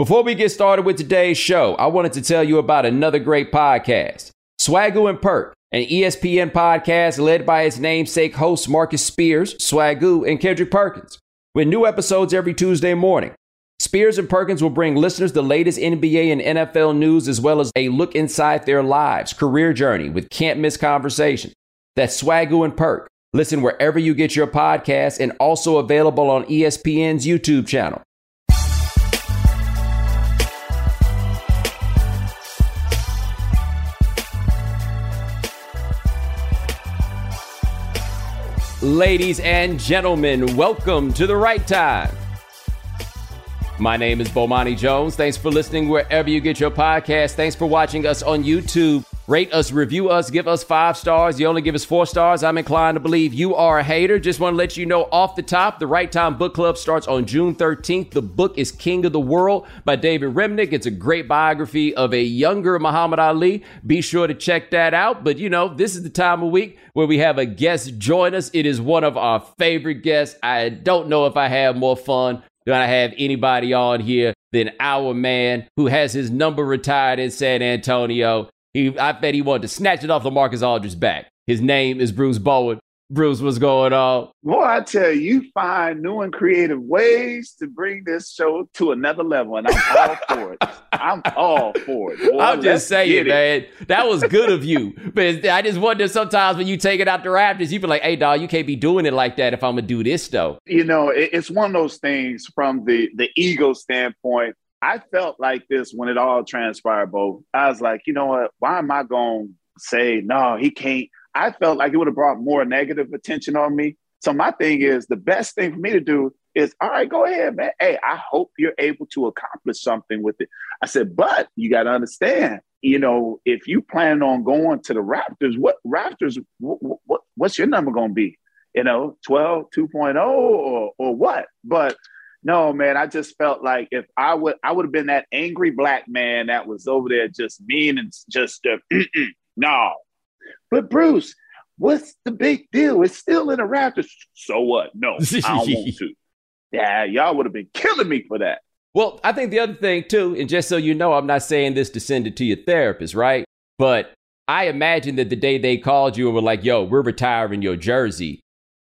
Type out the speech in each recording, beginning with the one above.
Before we get started with today's show, I wanted to tell you about another great podcast, Swagu and Perk, an ESPN podcast led by its namesake hosts Marcus Spears, Swagu, and Kendrick Perkins, with new episodes every Tuesday morning. Spears and Perkins will bring listeners the latest NBA and NFL news as well as a look inside their lives, career journey with can't miss conversation. That's Swagu and Perk. Listen wherever you get your podcasts and also available on ESPN's YouTube channel. Ladies and gentlemen, welcome to the right time. My name is Bomani Jones. Thanks for listening wherever you get your podcast. Thanks for watching us on YouTube. Rate us, review us, give us five stars. You only give us four stars. I'm inclined to believe you are a hater. Just want to let you know off the top the Right Time Book Club starts on June 13th. The book is King of the World by David Remnick. It's a great biography of a younger Muhammad Ali. Be sure to check that out. But you know, this is the time of week where we have a guest join us. It is one of our favorite guests. I don't know if I have more fun I have anybody on here than our man who has his number retired in San Antonio. He, I bet he wanted to snatch it off LaMarcus Aldridge back. His name is Bruce Bowen. Bruce, what's going on? Boy, I tell you, you find new and creative ways to bring this show to another level, and I'm all for it. I'm all for it. Boy, I'm just saying, man, that was good of you. But I just wonder sometimes when you take it out the rafters, you be like, "Hey, dog, you can't be doing it like that if I'm gonna do this though." You know, it's one of those things from the the ego standpoint. I felt like this when it all transpired, Bo. I was like, you know what? Why am I going to say, no, he can't? I felt like it would have brought more negative attention on me. So my thing is the best thing for me to do is, all right, go ahead, man. Hey, I hope you're able to accomplish something with it. I said, but you got to understand, you know, if you plan on going to the rafters, what rafters, what, what what's your number going to be? You know, 12, 2.0 or, or what? But no, man, I just felt like if I would, I would have been that angry black man that was over there just mean and just uh, no. But Bruce, what's the big deal? It's still in the rafters. So what? No, I don't want to. Yeah, y'all would have been killing me for that. Well, I think the other thing too, and just so you know, I'm not saying this to send it to your therapist, right? But I imagine that the day they called you and were like, "Yo, we're retiring your jersey,"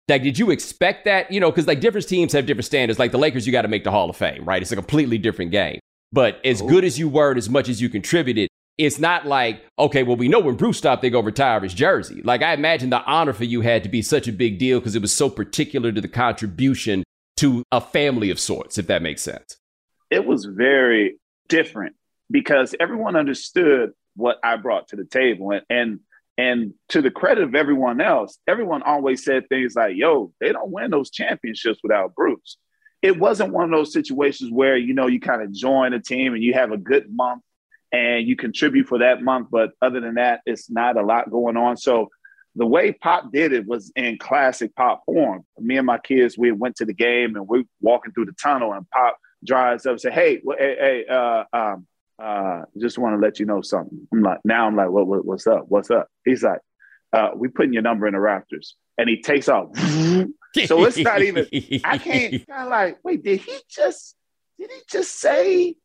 Like, did you expect that? You know, because like different teams have different standards. Like the Lakers, you got to make the Hall of Fame, right? It's a completely different game. But as Ooh. good as you were and as much as you contributed, it's not like, okay, well, we know when Bruce stopped, they go retire his jersey. Like, I imagine the honor for you had to be such a big deal because it was so particular to the contribution to a family of sorts, if that makes sense. It was very different because everyone understood what I brought to the table. And, and and to the credit of everyone else, everyone always said things like, yo, they don't win those championships without Bruce. It wasn't one of those situations where, you know, you kind of join a team and you have a good month and you contribute for that month. But other than that, it's not a lot going on. So the way Pop did it was in classic Pop form. Me and my kids, we went to the game and we're walking through the tunnel and Pop drives up and say, hey, hey, hey uh, um, uh, just want to let you know something. I'm like, now I'm like, what, what what's up? What's up? He's like, uh, we putting your number in the rafters. And he takes off. so it's not even, I can't kind of like, wait, did he just, did he just say?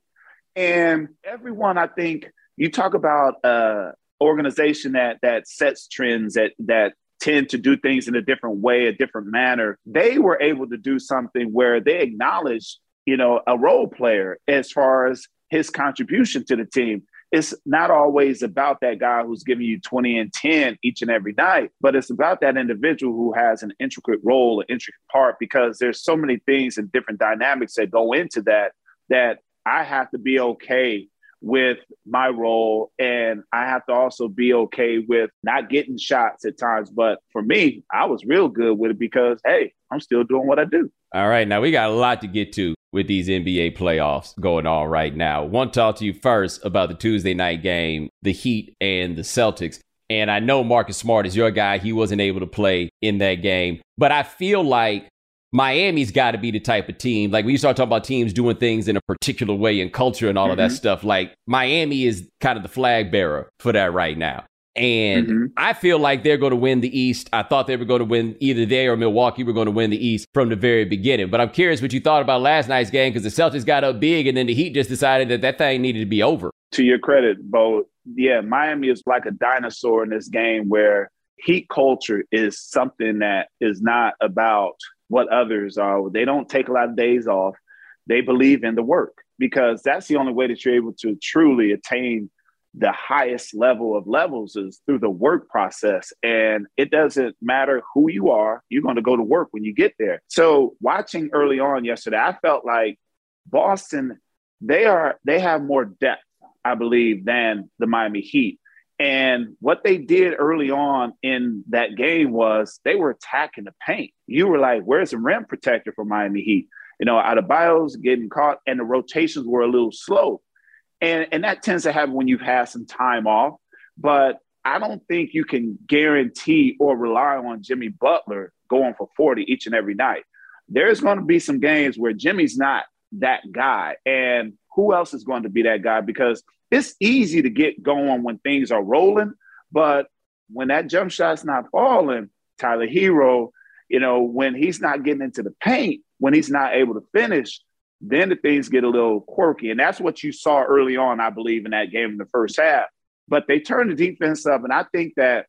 And everyone, I think you talk about uh organization that that sets trends that that tend to do things in a different way, a different manner. They were able to do something where they acknowledge, you know, a role player as far as his contribution to the team. It's not always about that guy who's giving you 20 and 10 each and every night, but it's about that individual who has an intricate role, an intricate part, because there's so many things and different dynamics that go into that, that I have to be okay with my role and I have to also be okay with not getting shots at times. But for me, I was real good with it because, hey, I'm still doing what I do. All right. Now we got a lot to get to with these NBA playoffs going on right now. Want to talk to you first about the Tuesday night game, the Heat and the Celtics. And I know Marcus Smart is your guy. He wasn't able to play in that game. But I feel like Miami's got to be the type of team. Like when you start talking about teams doing things in a particular way and culture and all mm-hmm. of that mm-hmm. stuff, like Miami is kind of the flag bearer for that right now. And mm-hmm. I feel like they're going to win the East. I thought they were going to win either they or Milwaukee were going to win the East from the very beginning. But I'm curious what you thought about last night's game because the Celtics got up big and then the Heat just decided that that thing needed to be over. To your credit, Bo, yeah, Miami is like a dinosaur in this game where Heat culture is something that is not about what others are. They don't take a lot of days off. They believe in the work because that's the only way that you're able to truly attain the highest level of levels is through the work process. And it doesn't matter who you are, you're going to go to work when you get there. So watching early on yesterday, I felt like Boston, they are they have more depth, I believe, than the Miami Heat. And what they did early on in that game was they were attacking the paint. You were like, where's the rim protector for Miami Heat? You know, Adebayo's getting caught, and the rotations were a little slow. And, and that tends to happen when you've had some time off. But I don't think you can guarantee or rely on Jimmy Butler going for 40 each and every night. There's going to be some games where Jimmy's not that guy. And who else is going to be that guy? Because it's easy to get going when things are rolling, but when that jump shot's not falling, Tyler Herro, you know, when he's not getting into the paint, when he's not able to finish, then the things get a little quirky. And that's what you saw early on, I believe, in that game in the first half. But they turned the defense up, and I think that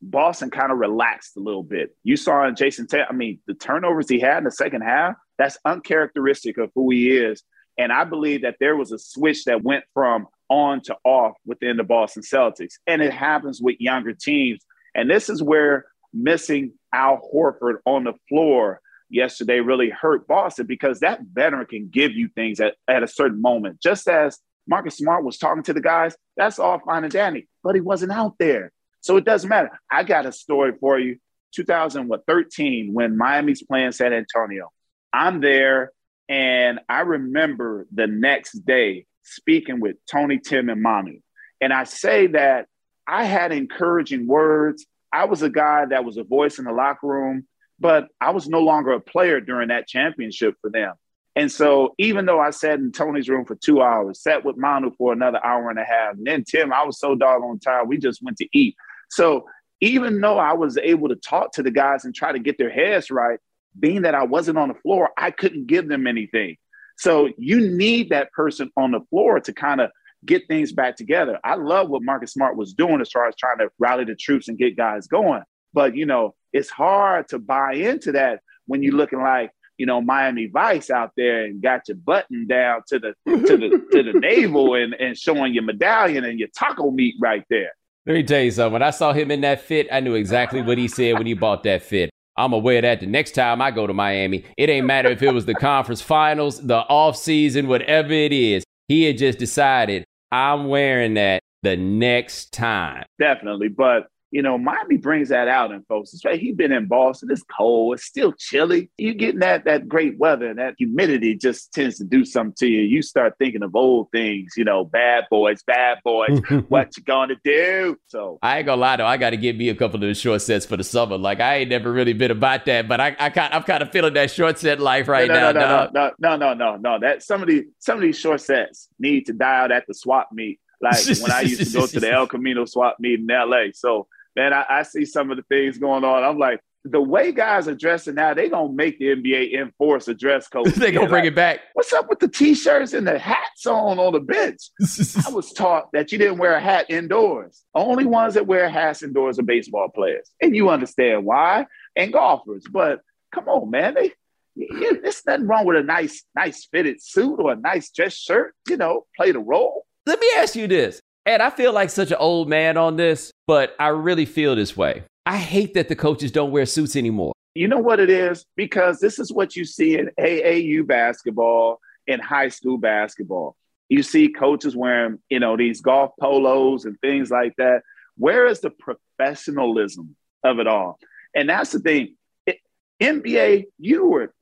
Boston kind of relaxed a little bit. You saw in Jayson Tatum, I mean, the turnovers he had in the second half, that's uncharacteristic of who he is. And I believe that there was a switch that went from on to off within the Boston Celtics. And it happens with younger teams. And this is where missing Al Horford on the floor yesterday really hurt Boston because that veteran can give you things at, at a certain moment. Just as Marcus Smart was talking to the guys, that's all fine and dandy, but he wasn't out there. So it doesn't matter. I got a story for you. 2013, when Miami's playing San Antonio. I'm there, and I remember the next day speaking with Tony, Tim, and Manu. And I say that I had encouraging words. I was a guy that was a voice in the locker room but I was no longer a player during that championship for them. And so even though I sat in Tony's room for two hours, sat with Manu for another hour and a half, and then Tim, I was so doggone tired, we just went to eat. So even though I was able to talk to the guys and try to get their heads right, being that I wasn't on the floor, I couldn't give them anything. So you need that person on the floor to kind of get things back together. I love what Marcus Smart was doing as far as trying to rally the troops and get guys going. But you know, it's hard to buy into that when you're looking like you know Miami Vice out there and got your button down to the to the to the navel and and showing your medallion and your taco meat right there. Let me tell you something. When I saw him in that fit, I knew exactly what he said when he bought that fit. I'm wear that the next time I go to Miami. It ain't matter if it was the conference finals, the off season, whatever it is. He had just decided I'm wearing that the next time. Definitely, but you know, Miami brings that out in folks. It's right. He's been in Boston. It's cold. It's still chilly. You getting that that great weather and that humidity just tends to do something to you. You start thinking of old things. You know, bad boys, bad boys. what you gonna do? So I ain't gonna lie though. I got to get me a couple of those short sets for the summer. Like I ain't never really been about that, but I I kind I'm kind of feeling that short set life right no, no, now. No, no, no, no, no, no, no. That some of these some of these short sets need to die out at the swap meet. Like when I used to go to the El Camino swap meet in LA. So man, I, I see some of the things going on. I'm like, the way guys are dressing now, they gonna make the NBA enforce a dress code. they gonna bring like, it back. What's up with the t-shirts and the hats on on the bench? I was taught that you didn't wear a hat indoors. Only ones that wear hats indoors are baseball players, and you understand why, and golfers. But come on, man, they. There's nothing wrong with a nice, nice fitted suit or a nice dress shirt. You know, play the role. Let me ask you this: and I feel like such an old man on this, but I really feel this way. I hate that the coaches don't wear suits anymore. You know what it is? Because this is what you see in AAU basketball and high school basketball. You see coaches wearing, you know, these golf polos and things like that. Where is the professionalism of it all? And that's the thing. It, NBA, you were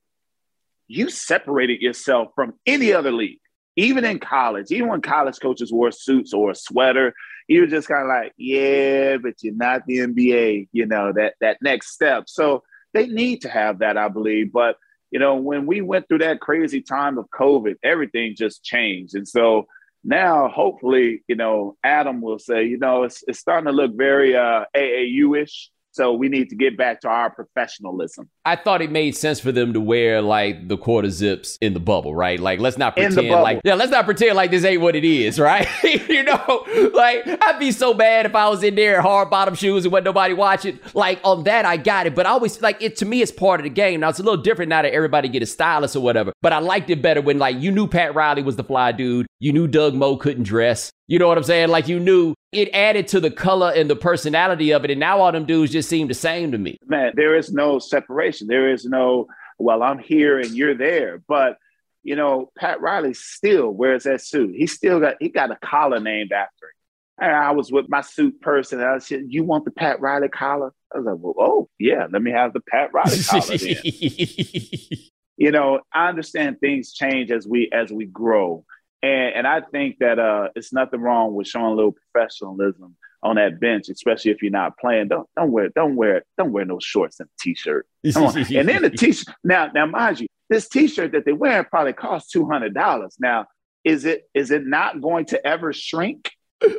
you separated yourself from any other league even in college, even when college coaches wore suits or a sweater, you were just kind of like, yeah, but you're not the NBA, you know, that that next step. So they need to have that, I believe. But you know, when we went through that crazy time of COVID, everything just changed. And so now hopefully, you know, Adam will say, you know, it's it's starting to look very uh, AAU-ish. So we need to get back to our professional,ism. I thought it made sense for them to wear like the quarter zips in the bubble, right? Like let's not pretend like yeah, let's not pretend like this ain't what it is, right? you know, like I'd be so bad if I was in there in hard bottom shoes and wasn't nobody watching. Like on that, I got it, but I always like it to me. It's part of the game. Now it's a little different now that everybody get a stylist or whatever. But I liked it better when like you knew Pat Riley was the fly dude, you knew Doug Moe couldn't dress. You know what I'm saying? Like you knew it added to the color and the personality of it. And now all them dudes just seem the same to me. Man, there is no separation. There is no, well, I'm here and you're there. But you know, Pat Riley still wears that suit. He still got he got a collar named after him. And I was with my suit person. And I said, "You want the Pat Riley collar?" I was like, "Well, oh yeah, let me have the Pat Riley collar." you know, I understand things change as we as we grow, and, and I think that uh, it's nothing wrong with showing a little professionalism on that bench, especially if you're not playing. Don't don't wear don't wear don't wear no shorts and t-shirt. and then the t-shirt. Now now mind you, this t-shirt that they're wearing probably costs two hundred dollars. Now is it is it not going to ever shrink?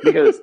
Because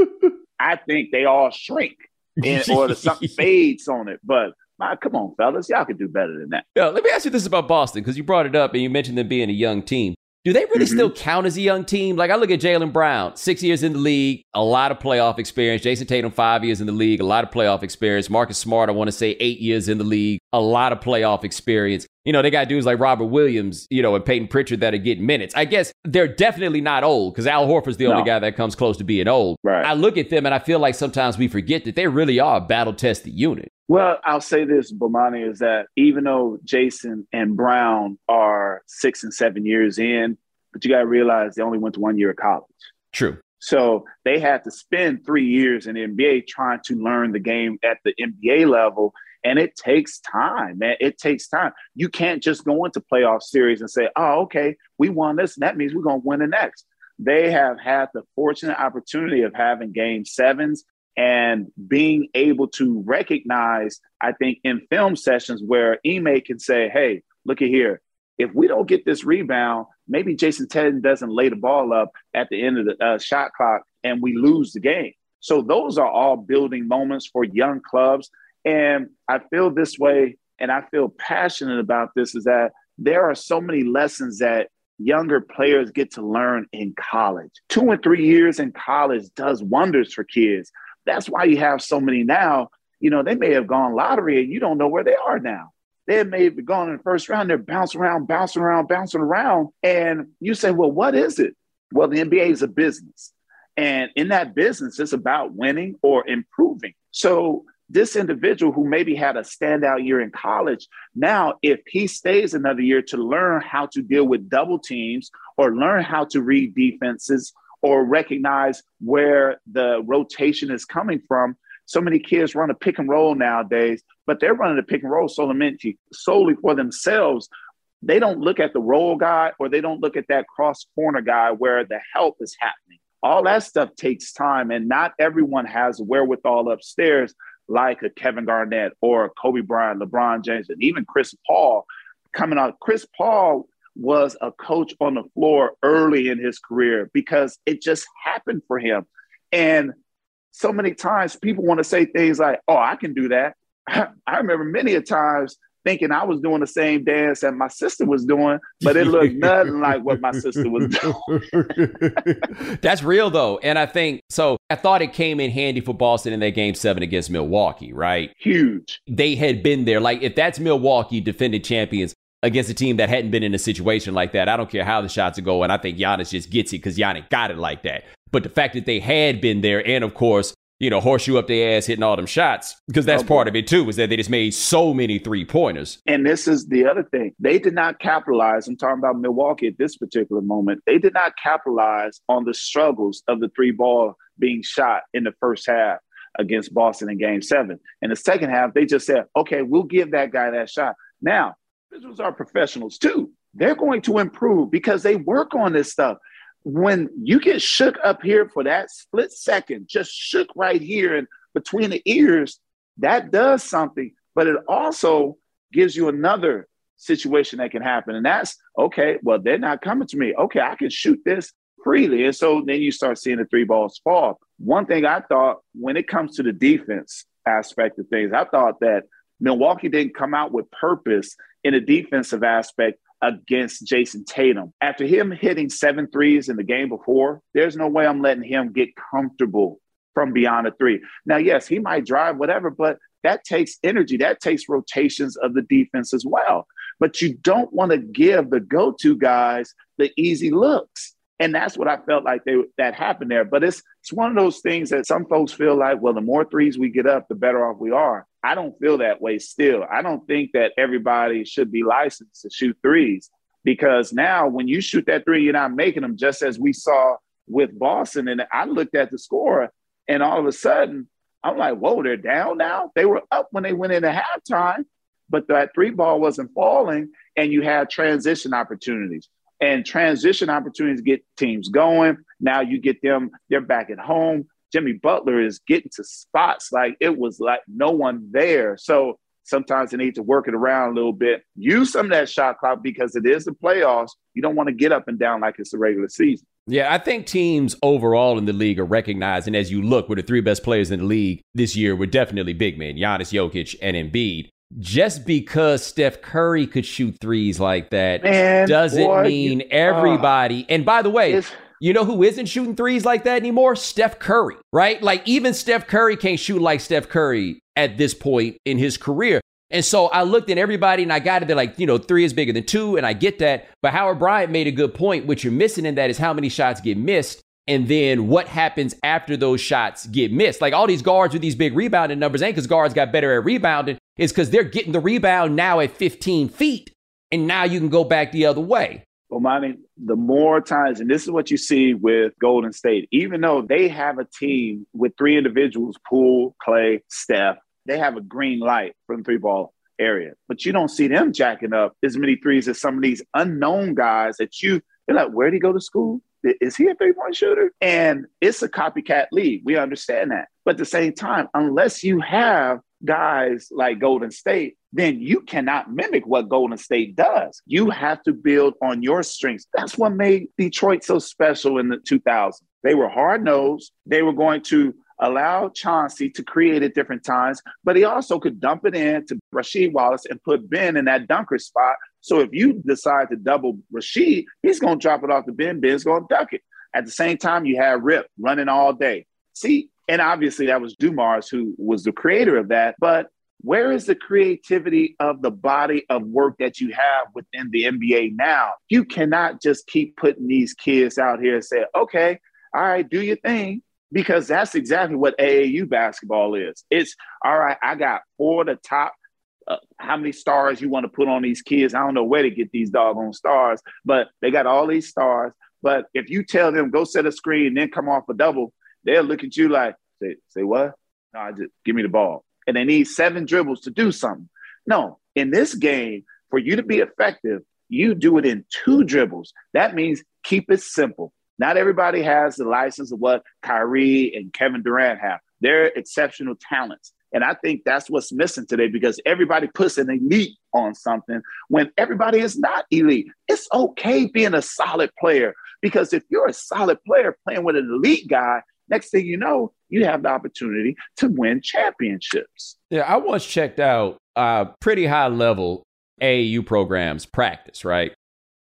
I think they all shrink, and, or the something fades on it. But my, come on, fellas, y'all can do better than that. Yeah, let me ask you this about Boston because you brought it up and you mentioned them being a young team. Do they really mm-hmm. still count as a young team? Like I look at Jaylen Brown, six years in the league, a lot of playoff experience. Jayson Tatum, five years in the league, a lot of playoff experience. Marcus Smart, I want to say eight years in the league, a lot of playoff experience. You know, they got dudes like Robert Williams, you know, and Peyton Pritchard that are getting minutes. I guess they're definitely not old because Al Horford's the no. only guy that comes close to being old. Right. I look at them and I feel like sometimes we forget that they really are a battle tested unit. Well, I'll say this, Bomani, is that even though Jayson and Brown are six and seven years in, but you got to realize they only went to one year of college. True. So they had to spend three years in the NBA trying to learn the game at the NBA level. And it takes time, man. It takes time. You can't just go into playoff series and say, oh, okay, we won this. And that means we're going to win the next. They have had the fortunate opportunity of having game sevens and being able to recognize, I think, in film sessions where Ime can say, hey, look at here. If we don't get this rebound, maybe Jayson Tatum doesn't lay the ball up at the end of the uh, shot clock and we lose the game. So those are all building moments for young clubs. And I feel this way and I feel passionate about this is that there are so many lessons that younger players get to learn in college. Two and three years in college does wonders for kids. That's why you have so many now. You know, they may have gone lottery and you don't know where they are now. They may have gone in the first round, they're bouncing around, bouncing around, bouncing around. And you say, well, what is it? Well, the NBA is a business. And in that business, it's about winning or improving. So this individual who maybe had a standout year in college, now if he stays another year to learn how to deal with double teams or learn how to read defenses or recognize where the rotation is coming from. So many kids run a pick and roll nowadays, but they're running a pick and roll solely, solely for themselves. They don't look at the roll guy or they don't look at that cross corner guy where the help is happening. All that stuff takes time, and not everyone has wherewithal upstairs like a Kevin Garnett or Kobe Bryant, LeBron James, and even Chris Paul coming out. Chris Paul was a coach on the floor early in his career because it just happened for him. And so many times people want to say things like, oh, I can do that. I remember many a times thinking I was doing the same dance that my sister was doing, but it looked nothing like what my sister was doing. That's real though. And I think so. I thought it came in handy for Boston in that game seven against Milwaukee, right? Huge. They had been there. Like, if that's Milwaukee defended champions, against a team that hadn't been in a situation like that. I don't care how the shots are going. I think Giannis just gets it because Giannis got it like that. But the fact that they had been there, and of course, you know, horseshoe up their ass hitting all them shots, because that's oh, okay. part of it too, is that they just made so many three pointers. And this is the other thing. They did not capitalize. I'm talking about Milwaukee at this particular moment. They did not capitalize on the struggles of the three ball being shot in the first half against Boston in game seven. In the second half, they just said, okay, we'll give that guy that shot. Now, individuals are professionals too. They're going to improve because they work on this stuff. When you get shook up here for that split second, just shook right here and between the ears, that does something, but it also gives you another situation that can happen. And that's okay, well, they're not coming to me. Okay, I can shoot this freely. And so then you start seeing the three balls fall. One thing I thought when it comes to the defense aspect of things, I thought that Milwaukee didn't come out with purpose in a defensive aspect against Jayson Tatum. After him hitting seven threes in the game before, there's no way I'm letting him get comfortable from beyond a three. Now, yes, he might drive whatever, but that takes energy. That takes rotations of the defense as well. But you don't want to give the go to guys the easy looks. And that's what I felt like they, that happened there. But it's it's one of those things that some folks feel like, well, the more threes we get up, the better off we are. I don't feel that way still. I don't think that everybody should be licensed to shoot threes because now when you shoot that three, you're not making them just as we saw with Boston. And I looked at the score and all of a sudden I'm like, whoa, they're down now. They were up when they went into halftime, but that three ball wasn't falling and you had transition opportunities and transition opportunities get teams going. Now you get them, they're back at home. Jimmy Butler is getting to spots like it was like no one there. So sometimes they need to work it around a little bit. Use some of that shot clock because it is the playoffs. You don't want to get up and down like it's the regular season. Yeah, I think teams overall in the league are recognizing as you look, with the three best players in the league this year were definitely big men, Giannis, Jokic, and Embiid just because Steph Curry could shoot threes like that Man, doesn't boy, mean you, everybody. Uh, and by the way, you know who isn't shooting threes like that anymore? Steph Curry, right? Like even Steph Curry can't shoot like Steph Curry at this point in his career. And so I looked at everybody and I got it. They're like, you know, three is bigger than two, and I get that. But Howard Bryant made a good point. What you're missing in that is how many shots get missed and then what happens after those shots get missed. Like all these guards with these big rebounding numbers ain't because guards got better at rebounding, it's because they're getting the rebound now at 15 feet, and now you can go back the other way. Well, Monty, the more times, and this is what you see with Golden State, even though they have a team with three individuals, Poole, Clay, Steph, they have a green light from three ball area. But you don't see them jacking up as many threes as some of these unknown guys that you, they're like, where did he go to school? Is he a three point shooter? And it's a copycat league. We understand that. But at the same time, unless you have guys like Golden State, then you cannot mimic what Golden State does. You mm-hmm. have to build on your strengths. That's what made Detroit so special in the 2000s. They were hard nosed. They were going to allow Chauncey to create at different times, but he also could dump it in to Rasheed Wallace and put Ben in that dunker spot. So if you decide to double Rasheed, he's going to drop it off the Ben. Ben's going to duck it. At the same time, you have Rip running all day. See, and obviously that was Dumars who was the creator of that. But where is the creativity of the body of work that you have within the NBA now? You cannot just keep putting these kids out here and say, okay, all right, do your thing because that's exactly what AAU basketball is. It's all right, I got four of the top. Uh, how many stars you want to put on these kids? I don't know where to get these doggone stars, but they got all these stars. But if you tell them go set a screen and then come off a double, they'll look at you like, say, say what? No, just give me the ball. And they need seven dribbles to do something. No, in this game, for you to be effective, you do it in two dribbles. That means keep it simple. Not everybody has the license of what Kyrie and Kevin Durant have. They're exceptional talents. And I think that's what's missing today because everybody puts an elite on something when everybody is not elite. It's okay being a solid player because if you're a solid player playing with an elite guy, next thing you know, you have the opportunity to win championships. Yeah, I once checked out uh, pretty high level AAU programs practice, right?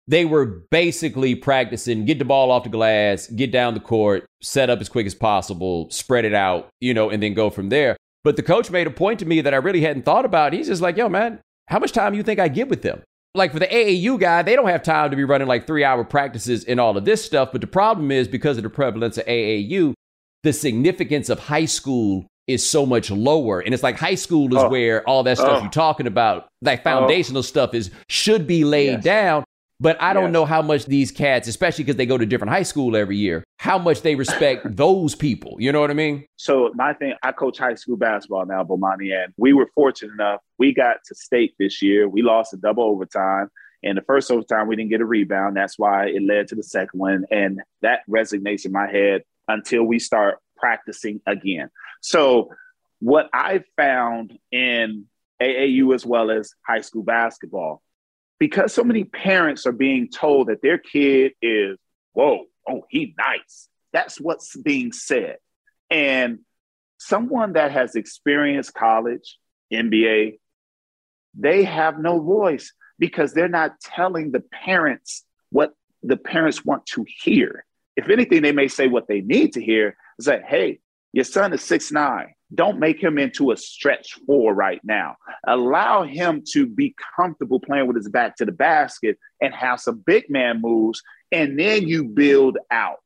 they were basically practicing get the ball off the glass, get down the court, set up as quick as possible, spread it out, you know, and then go from there. But the coach made a point to me that I really hadn't thought about. He's just like, yo, man, how much time you think I get with them? Like for the AAU guy, they don't have time to be running like three hour practices and all of this stuff. But the problem is because of the prevalence of AAU, the significance of high school is so much lower. And it's like high school is oh. where all that stuff oh. you're talking about, that oh. foundational oh. stuff is should be laid yes. down. But I don't know how much these cats, especially because they go to different high school every year, how much they respect those people. You know what I mean? So my thing, I coach high school basketball now, Bomani, and we were fortunate enough. We got to state this year. We lost a double overtime. And the first overtime, we didn't get a rebound. That's why it led to the second one. And that resonates in my head until we start practicing again. So what I found in AAU as well as high school basketball because so many parents are being told that their kid is, whoa, oh, he nice. That's what's being said. And someone that has experienced college, NBA, they have no voice because they're not telling the parents what the parents want to hear. If anything, they may say what they need to hear is that, hey, your son is six nine. Don't make him into a stretch four right now. Allow him to be comfortable playing with his back to the basket and have some big man moves, and then you build out.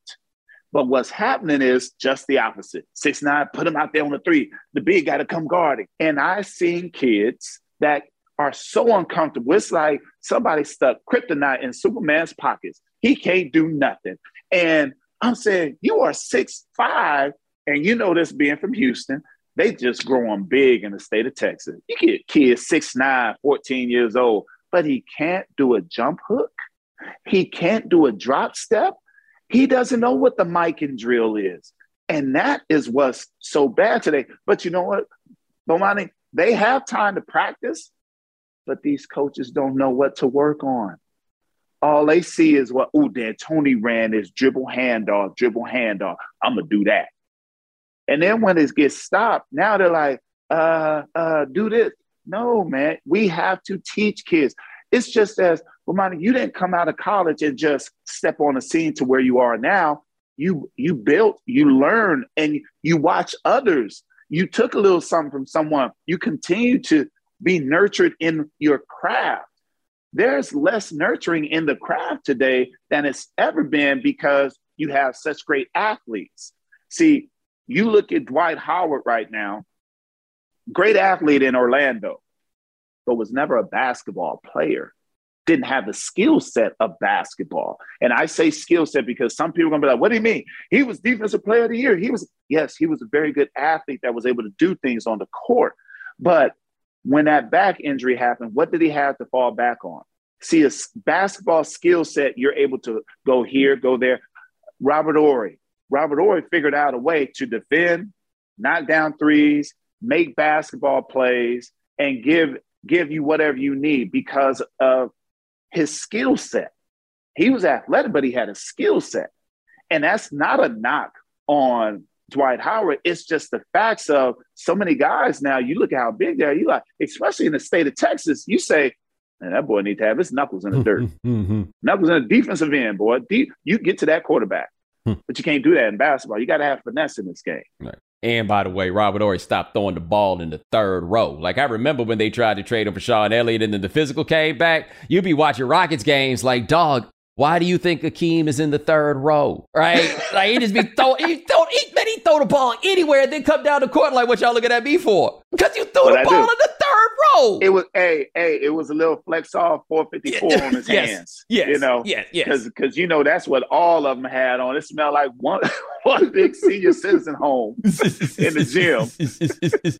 But what's happening is just the opposite. Six nine, put him out there on the three. The big got to come guarding. And I've seen kids that are so uncomfortable. It's like somebody stuck kryptonite in Superman's pockets. He can't do nothing. And I'm saying, you are six five, and you know this being from Houston, they just growing big in the state of Texas. You get kids six nine, 14 years old, but he can't do a jump hook. He can't do a drop step. He doesn't know what the Mikan drill is. And that is what's so bad today. But you know what, Bomani, they have time to practice, but these coaches don't know what to work on. All they see is what, oh, D'Antoni ran is dribble handoff, dribble handoff. I'm going to do that. And then when it gets stopped, now they're like, uh, uh, do this. No, man, we have to teach kids. It's just as, Bomani, you didn't come out of college and just step on the scene to where you are now. You you built, you learn, and you watch others. You took a little something from someone. You continue to be nurtured in your craft. There's less nurturing in the craft today than it's ever been because you have such great athletes. See, you look at Dwight Howard right now, great athlete in Orlando, but was never a basketball player. Didn't have the skill set of basketball. And I say skill set because some people are gonna be like, what do you mean? He was defensive player of the year. He was, yes, he was a very good athlete that was able to do things on the court. But when that back injury happened, what did he have to fall back on? See, a basketball skill set, you're able to go here, go there. Robert Horry. Robert Horry figured out a way to defend, knock down threes, make basketball plays, and give give you whatever you need because of his skill set. He was athletic, but he had a skill set. And that's not a knock on Dwight Howard. It's just the facts of so many guys now. You look at how big they are. You like, especially in the state of Texas, you say, man, that boy need to have his knuckles in the dirt. Mm-hmm. Knuckles in the defensive end, boy. Deep, you get to that quarterback. Hmm. but you can't do that in basketball. You got to have finesse in this game. Right. And by the way, Robert Horry stopped throwing the ball in the third row. Like I remember when they tried to trade him for Sean Elliott and then the physical came back. You'd be watching Rockets games like, dog, why do you think Akeem is in the third row? Right? like he just be throw he throw he, man, he throw the ball anywhere and then come down the court like what y'all looking at me for? Because you threw what the I ball do. in the third row. It was hey, hey, it was a little flex off 454 on his yes, hands. Yes. You know, yes, yes. Because because you know that's what all of them had on. It smelled like one one big senior citizen home in the gym.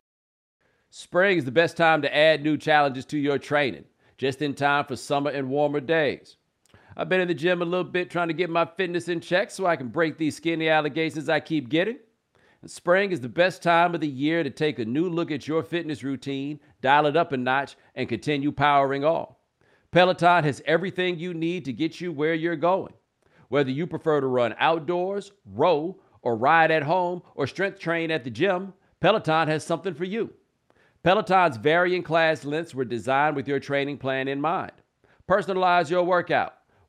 Spring is the best time to add new challenges to your training, just in time for summer and warmer days. I've been in the gym a little bit trying to get my fitness in check so I can break these skinny allegations I keep getting. And spring is the best time of the year to take a new look at your fitness routine, dial it up a notch, and continue powering on. Peloton has everything you need to get you where you're going. Whether you prefer to run outdoors, row, or ride at home, or strength train at the gym, Peloton has something for you. Peloton's varying class lengths were designed with your training plan in mind. Personalize your workout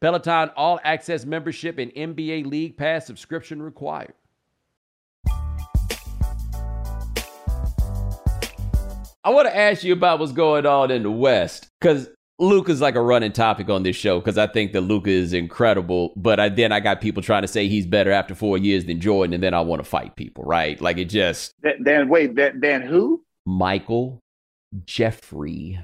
Peloton All Access membership and NBA League Pass subscription required. I want to ask you about what's going on in the West because Luka is like a running topic on this show because I think that Luka is incredible, but I, then I got people trying to say he's better after four years than Jordan, and then I want to fight people, right? Like it just. Then wait, then, then who? Michael Jeffrey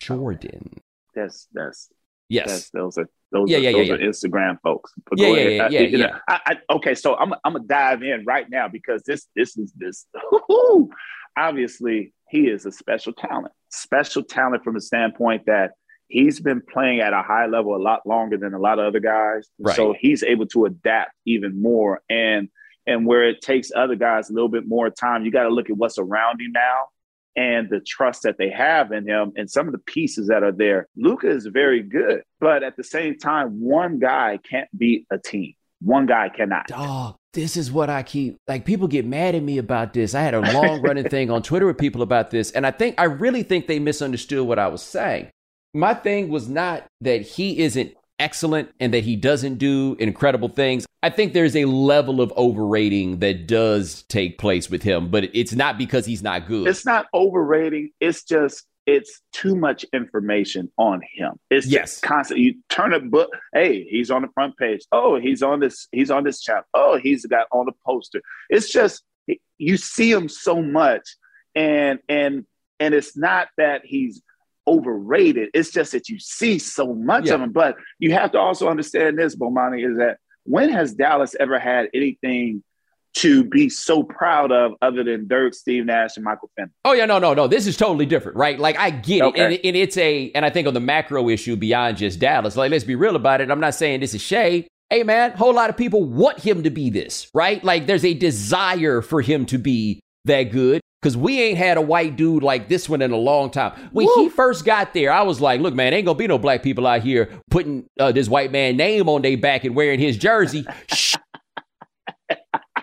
Jordan. That's that's Yes, those are those, Yeah, are, yeah, those yeah, are Instagram folks. But Yeah, go yeah, ahead. yeah, I- yeah, know, yeah. I, I, okay, so I'm I'm gonna dive in right now because this this is this. obviously, he is a special talent. Special talent from the standpoint that he's been playing at a high level a lot longer than a lot of other guys. Right. So he's able to adapt even more. And and where it takes other guys a little bit more time, you got to look at what's around him now and the trust that they have in him and some of the pieces that are there. Luka is very good, but at the same time, one guy can't beat a team. One guy cannot. dog, this is what I keep like people get mad at me about this. I had a long running thing on Twitter with people about this, and I think I really think they misunderstood what I was saying. My thing was not that he isn't excellent and that he doesn't do incredible things. I think there's a level of overrating that does take place with him, but it's not because he's not good. It's not overrating. It's just it's too much information on him. It's Yes. just constant. You turn a book. Hey, he's on the front page. Oh, he's on this. He's on this chapter. Oh, he's got on the poster. It's just you see him so much, and and and it's not that he's overrated. It's just that you see so much Yeah. of them. But you have to also understand this, Bomani, is that when has Dallas ever had anything to be so proud of other than Dirk, Steve Nash, and Michael Finley? Oh yeah, no, no, no. This is totally different, right? Like I get Okay. it, and, and it's a, and I think on the macro issue beyond just Dallas, like let's be real about it. I'm not saying this is shade. Hey man, whole lot of people want him to be this, right? Like there's a desire for him to be that good. Cause we ain't had a white dude like this one in a long time. When he first got there, I was like, look, man, ain't gonna be no black people out here putting uh, this white man name on their back and wearing his jersey. Shh.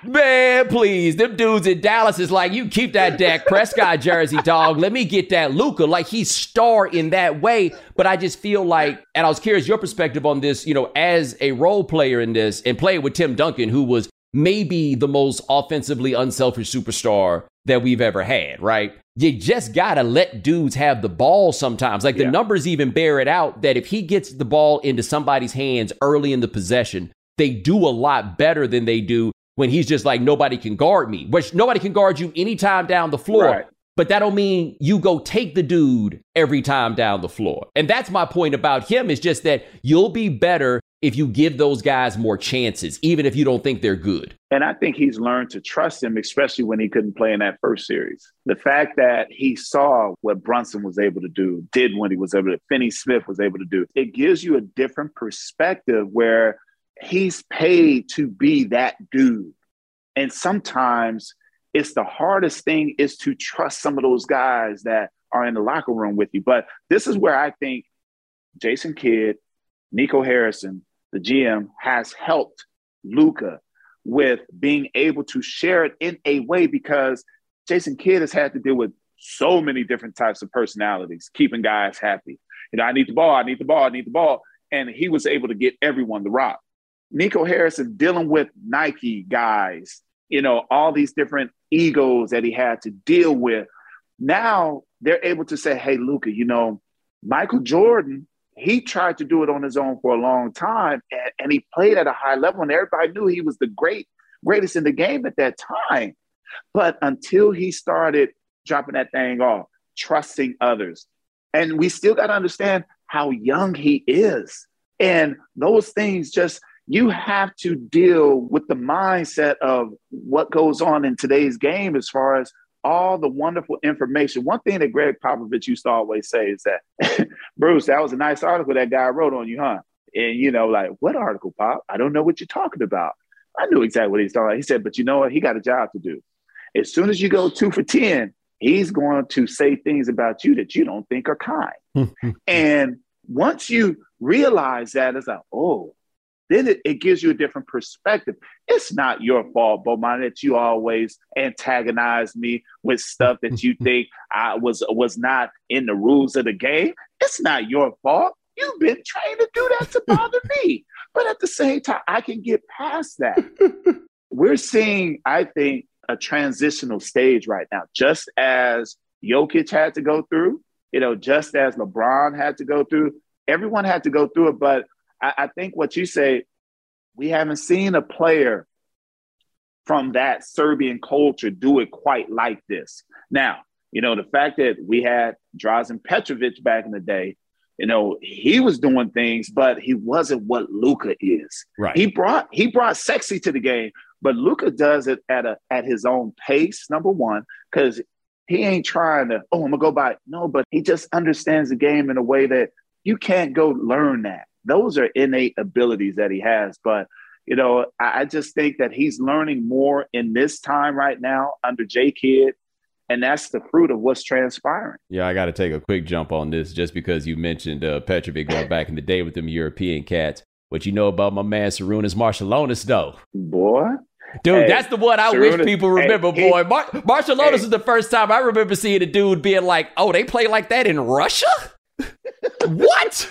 Man, please. Them dudes in Dallas is like, you keep that Dak Prescott jersey, dog. Let me get that Luka. Like he's star in that way. But I just feel like, and I was curious your perspective on this, you know, as a role player in this and playing with Tim Duncan, who was maybe the most offensively unselfish superstar that we've ever had, right? You just gotta let dudes have the ball sometimes. Like the Yeah. numbers even bear it out that if he gets the ball into somebody's hands early in the possession, they do a lot better than they do when he's just like nobody can guard me. Which nobody can guard you anytime down the floor. Right. But that don't mean you go take the dude every time down the floor. And that's my point about him is just that you'll be better if you give those guys more chances, even if you don't think they're good. And I think he's learned to trust him, especially when he couldn't play in that first series. The fact that he saw what Brunson was able to do, did when he was able to, Finney Smith was able to do, it gives you a different perspective where he's paid to be that dude. And sometimes it's the hardest thing is to trust some of those guys that are in the locker room with you. But this is where I think Jason Kidd, Nico Harrison, the GM, has helped Luka with being able to share it in a way because Jason Kidd has had to deal with so many different types of personalities, keeping guys happy. You know, I need the ball, I need the ball, I need the ball. And he was able to get everyone the rock. Nico Harrison dealing with Nike guys, you know, all these different egos that he had to deal with. Now they're able to say, hey, Luka, you know, Michael Jordan, he tried to do it on his own for a long time and, and he played at a high level and everybody knew he was the great, greatest in the game at that time. But until he started dropping that thing off, trusting others, and we still got to understand how young he is. And those things just, you have to deal with the mindset of what goes on in today's game as far as all the wonderful information. One thing that Gregg Popovich used to always say is that, Bruce, that was a nice article that guy wrote on you, huh? And you know, like, what article, Pop? I don't know what you're talking about. I knew exactly what he's talking about. He said, but you know what? He got a job to do. As soon as you go two for 10, he's going to say things about you that you don't think are kind. and once you realize that, it's like, oh, then it, it gives you a different perspective. It's not your fault, Bomani, that you always antagonize me with stuff that you think I was was not in the rules of the game. It's not your fault. You've been trained to do that to bother me. But at the same time, I can get past that. We're seeing, I think, a transitional stage right now, just as Jokic had to go through, you know, just as LeBron had to go through. Everyone had to go through it, but I, I think what you say, we haven't seen a player from that Serbian culture do it quite like this. Now, you know, the fact that we had Drazen Petrovic back in the day, you know, he was doing things, but he wasn't what Luka is. Right. He brought he brought sexy to the game, but Luka does it at a at his own pace. Number one, because he ain't trying to. Oh, I'm gonna go by. No, but he just understands the game in a way that you can't go learn that. Those are innate abilities that he has. But you know, I, I just think that he's learning more in this time right now under J Kidd and that's the fruit of what's transpiring. Yeah, I got to take a quick jump on this just because you mentioned uh, Petrovic going back in the day with them European cats. What you know about my man Sarunas Marciulionis, though? Boy. Dude, hey, that's the one I Sarunas, wish people remember, hey, boy. Mar- Marciulionis hey. is the first time I remember seeing a dude being like, oh, they play like that in Russia? what?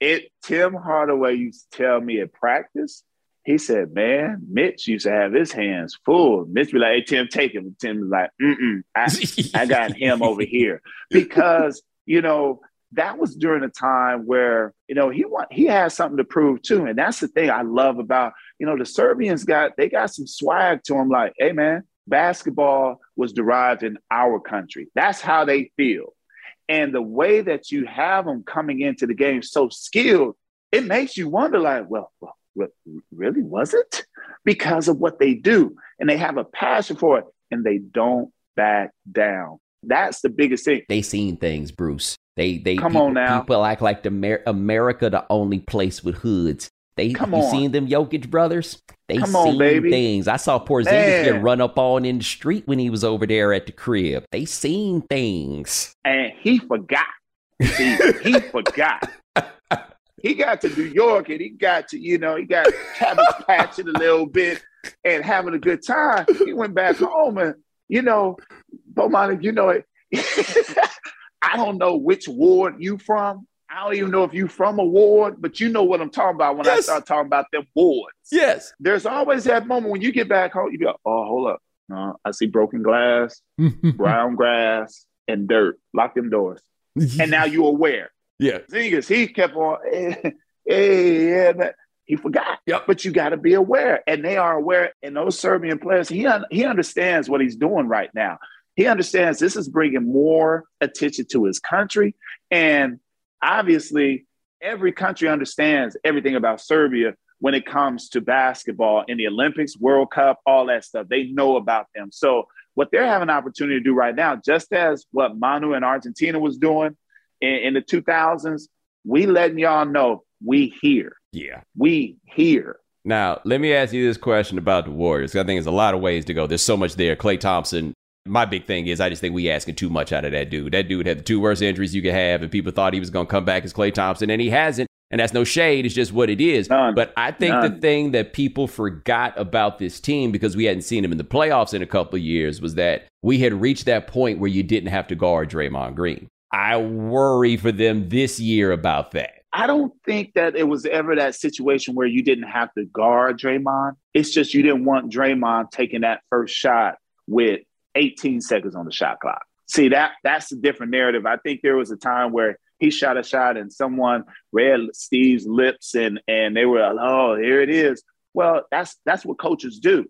It Tim Hardaway used to tell me at practice, he said, man, Mitch used to have his hands full. Mitch be like, hey, Tim, take him. Tim was like, mm I, I got him over here. Because, you know, that was during a time where, you know, he want he has something to prove too. And that's the thing I love about, you know, the Serbians got they got some swag to them, like, hey man, basketball was derived in our country. That's how they feel. And the way that you have them coming into the game so skilled, it makes you wonder, like, well, well really was it? Because of what they do. And they have a passion for it and they don't back down. That's the biggest thing. They seen things, Bruce. They they come people, on now. People act like the Amer- America the only place with hoods. They come you on. seen them Jokic brothers? They come seen on, baby. things. I saw Porzingis Man. get run up on in the street when he was over there at the crib. They seen things. And he forgot. See, he forgot. He got to New York and he got to, you know, he got cabbage patching a little bit and having a good time. He went back home and, you know, Bomani, you know it. I don't know which ward you from. I don't even know if you're from a ward, but you know what I'm talking about when yes. I start talking about them wards. Yes. There's always that moment when you get back home, you go, oh, hold up. Uh, I see broken glass, brown grass, and dirt. Lock them doors. and now you're aware. Yeah. thing is, he kept on, hey, hey yeah, he forgot. Yep. But you got to be aware, and they are aware. And those Serbian players, he un- he understands what he's doing right now. He understands this is bringing more attention to his country, and obviously, every country understands everything about Serbia when it comes to basketball in the Olympics, World Cup, all that stuff. They know about them. So what they're having an opportunity to do right now, just as what Manu in Argentina was doing, in, in the 2000s, we letting y'all know we here. Yeah. We here. Now, let me ask you this question about the Warriors. I think there's a lot of ways to go. There's so much there. Klay Thompson, my big thing is I just think we asking too much out of that dude. That dude had the two worst injuries you could have, and people thought he was going to come back as Klay Thompson, and he hasn't. And that's no shade. It's just what it is. None. But I think None. the thing that people forgot about this team because we hadn't seen him in the playoffs in a couple of years was that we had reached that point where you didn't have to guard Draymond Green. I worry for them this year about that. I don't think that it was ever that situation where you didn't have to guard Draymond. It's just you didn't want Draymond taking that first shot with 18 seconds on the shot clock. See that that's a different narrative. I think there was a time where he shot a shot and someone read Steve's lips and and they were like, oh, here it is. Well, that's that's what coaches do.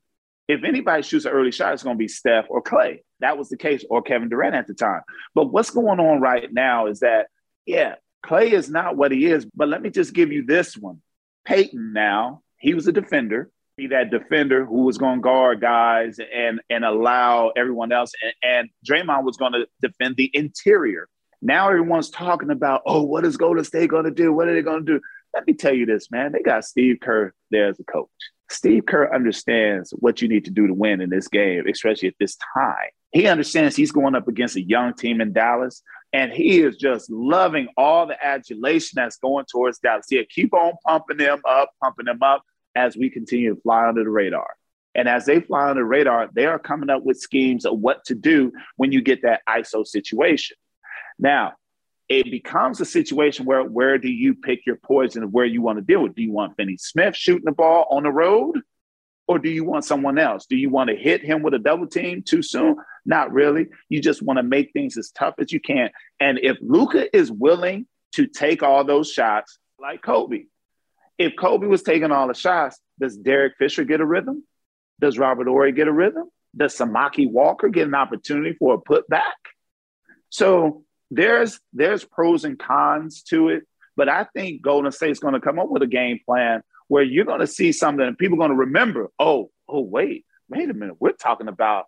If anybody shoots an early shot, it's going to be Steph or Klay. That was the case, or Kevin Durant at the time. But what's going on right now is that, yeah, Klay is not what he is. But let me just give you this one. Payton now, he was a defender. Be that defender who was going to guard guys and and allow everyone else. And, and Draymond was going to defend the interior. Now everyone's talking about, oh, what is Golden State going to do? What are they going to do? Let me tell you this, man. They got Steve Kerr there as a coach. Steve Kerr understands what you need to do to win in this game, especially at this time. He understands he's going up against a young team in Dallas, and he is just loving all the adulation that's going towards Dallas. Yeah, keep on pumping them up, pumping them up as we continue to fly under the radar. And as they fly under the radar, they are coming up with schemes of what to do when you get that ISO situation. Now, it becomes a situation where where do you pick your poison of where you want to deal with? Do you want Finney Smith shooting the ball on the road? Or do you want someone else? Do you want to hit him with a double team too soon? Not really. You just want to make things as tough as you can. And if Luka is willing to take all those shots, like Kobe, if Kobe was taking all the shots, does Derek Fisher get a rhythm? Does Robert Horry get a rhythm? Does Samaki Walker get an opportunity for a putback? So there's there's pros and cons to it, but I think Golden State's going to come up with a game plan where you're going to see something and people are going to remember. Oh, oh, wait, wait a minute. We're talking about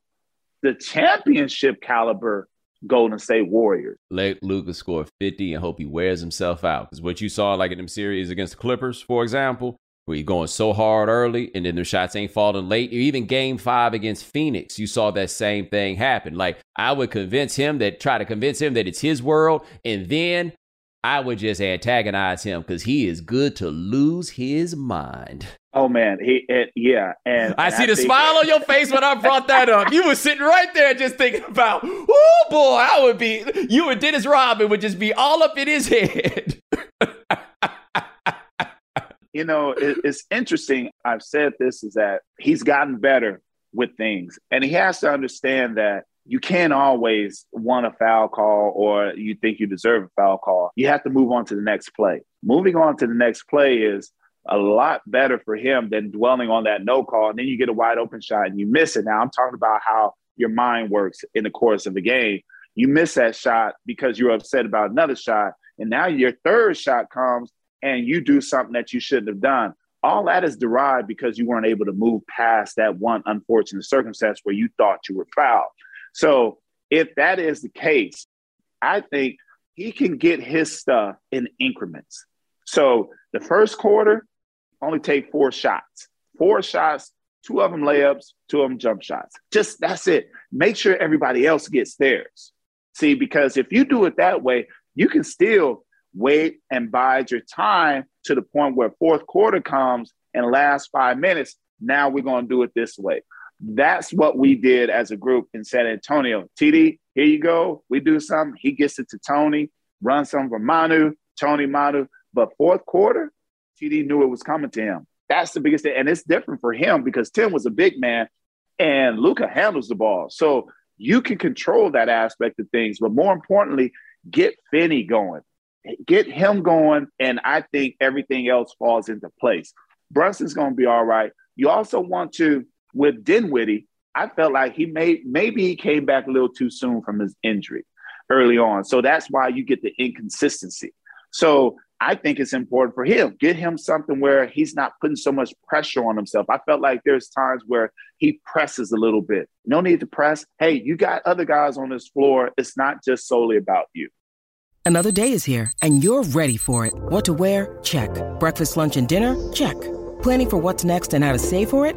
the championship caliber Golden State Warriors. Let Luka score 50 and hope he wears himself out. Because what you saw, like in them series against the Clippers, for example, where you're going so hard early and then the shots ain't falling late. Even game five against Phoenix, you saw that same thing happen. Like I would convince him that, try to convince him that it's his world. And then I would just antagonize him because he is good to lose his mind. Oh man, he it, yeah, and, I see I the smile on your face when I brought that up. You were sitting right there just thinking about, oh boy, I would be you and Dennis Rodman would just be all up in his head. you know, it, it's interesting. I've said this is that he's gotten better with things, and he has to understand that you can't always want a foul call or you think you deserve a foul call. You have to move on to the next play. Moving on to the next play is a lot better for him than dwelling on that no call. And then you get a wide open shot and you miss it. Now I'm talking about how your mind works in the course of the game. You miss that shot because you're upset about another shot. And now your third shot comes and you do something that you shouldn't have done. All that is derived because you weren't able to move past that one unfortunate circumstance where you thought you were fouled. So if that is the case, I think he can get his stuff in increments. So the first quarter, only take four shots. Four shots, two of them layups, two of them jump shots. Just that's it. Make sure everybody else gets theirs. See, because if you do it that way, you can still wait and bide your time to the point where fourth quarter comes and last five minutes. Now we're going to do it this way. That's what we did as a group in San Antonio. TD, here you go. We do something. He gets it to Tony, run some for Manu, Tony Manu. But fourth quarter, TD knew it was coming to him. That's the biggest thing. And it's different for him because Tim was a big man and Luka handles the ball. So you can control that aspect of things. But more importantly, get Finney going. Get him going. And I think everything else falls into place. Brunson's going to be all right. You also want to, with Dinwiddie, I felt like he made maybe he came back a little too soon from his injury early on. So that's why you get the inconsistency. So I think it's important for him. Get him something where he's not putting so much pressure on himself. I felt like there's times where he presses a little bit. No need to press. Hey, you got other guys on this floor. It's not just solely about you. Another day is here and you're ready for it. What to wear? Check. Breakfast, lunch, and dinner? Check. Planning for what's next and how to save for it?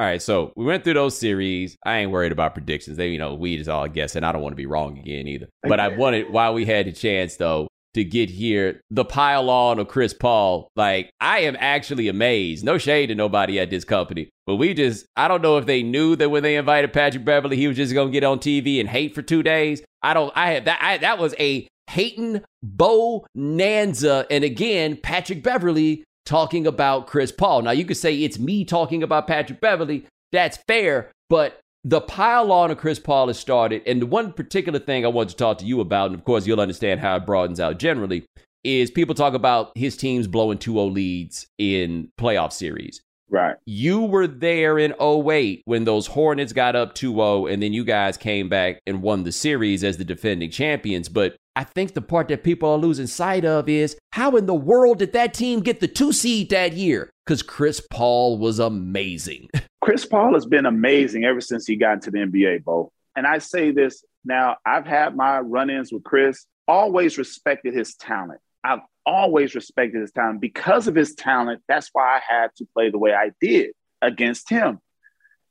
All right, so we went through those series. I ain't worried about predictions. They, you know, we just all guessing. I don't want to be wrong again either. But I wanted, while we had the chance though, to get here. The pile on of Chris Paul, like I am actually amazed. No shade to nobody at this company, but we just I don't know if they knew that when they invited Patrick Beverley, he was just gonna get on TV and hate for two days. I don't. I had that. I, that was a hating bonanza. And again, Patrick Beverley talking about Chris Paul. Now you could say it's me talking about Patrick Beverley. That's fair, but the pile on of Chris Paul has started. And the one particular thing I want to talk to you about, and of course, you'll understand how it broadens out generally, is people talk about his teams blowing 2 0 leads in playoff series. Right. You were there in 08 when those Hornets got up 2 0, and then you guys came back and won the series as the defending champions. But I think the part that people are losing sight of is how in the world did that team get the two seed that year? Because Chris Paul was amazing. Chris Paul has been amazing ever since he got into the NBA, Bo. And I say this now, I've had my run ins with Chris, always respected his talent. I've always respected his talent. Because of his talent, that's why I had to play the way I did against him.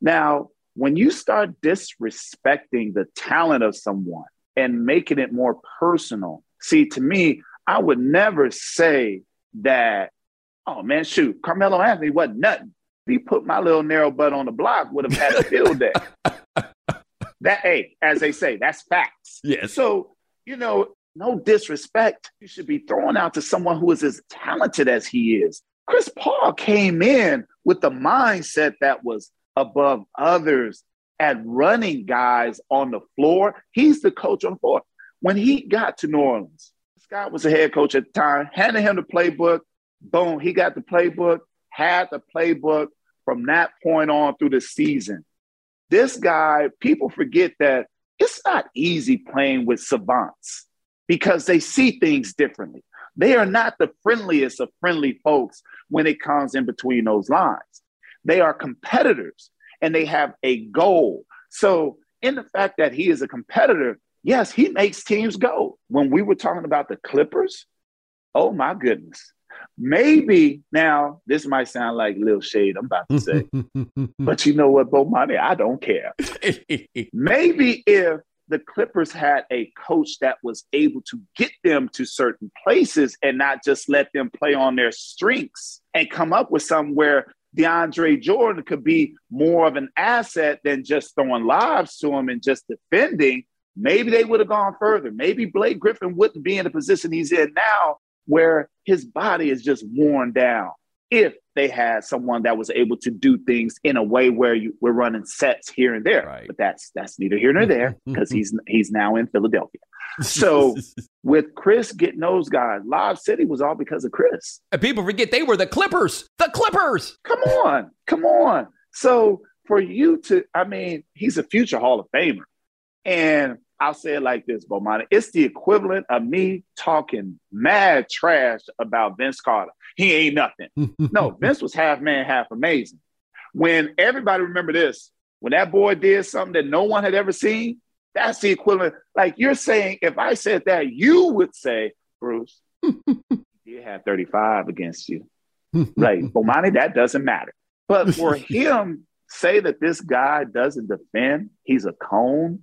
Now, when you start disrespecting the talent of someone and making it more personal, see, to me, I would never say that, oh man, shoot, Carmelo Anthony wasn't nothing he put my little narrow butt on the block, would have had a field day. that, hey, as they say, that's facts. Yes. So, you know, no disrespect, you should be throwing out to someone who is as talented as he is. Chris Paul came in with the mindset that was above others at running guys on the floor. He's the coach on the floor. When he got to New Orleans, Scott was the head coach at the time, handed him the playbook. Boom, he got the playbook, had the playbook from that point on through the season. This guy, people forget that it's not easy playing with savants because they see things differently. They are not the friendliest of friendly folks when it comes in between those lines. They are competitors and they have a goal. So, in the fact that he is a competitor, yes, he makes teams go. When we were talking about the Clippers, oh my goodness. Maybe now this might sound like little shade I'm about to say, but you know what, Bomani, I don't care. Maybe if the Clippers had a coach that was able to get them to certain places and not just let them play on their strengths and come up with something where DeAndre Jordan could be more of an asset than just throwing lives to him and just defending, maybe they would have gone further. Maybe Blake Griffin wouldn't be in the position he's in now where his body is just worn down. If they had someone that was able to do things in a way where you we're running sets here and there. Right. But that's that's neither here nor there because he's he's now in Philadelphia. So with Chris getting those guys, Lob City was all because of Chris. And people forget they were the Clippers. The Clippers. Come on, come on. So for you to, I mean, he's a future Hall of Famer. And I'll say it like this, Bomani. It's the equivalent of me talking mad trash about Vince Carter. He ain't nothing. no, Vince was half man, half amazing. When everybody remember this, when that boy did something that no one had ever seen, that's the equivalent. Like you're saying, if I said that, you would say, Bruce, you had 35 against you. right. Bomani, that doesn't matter. But for him, say that this guy doesn't defend, he's a cone.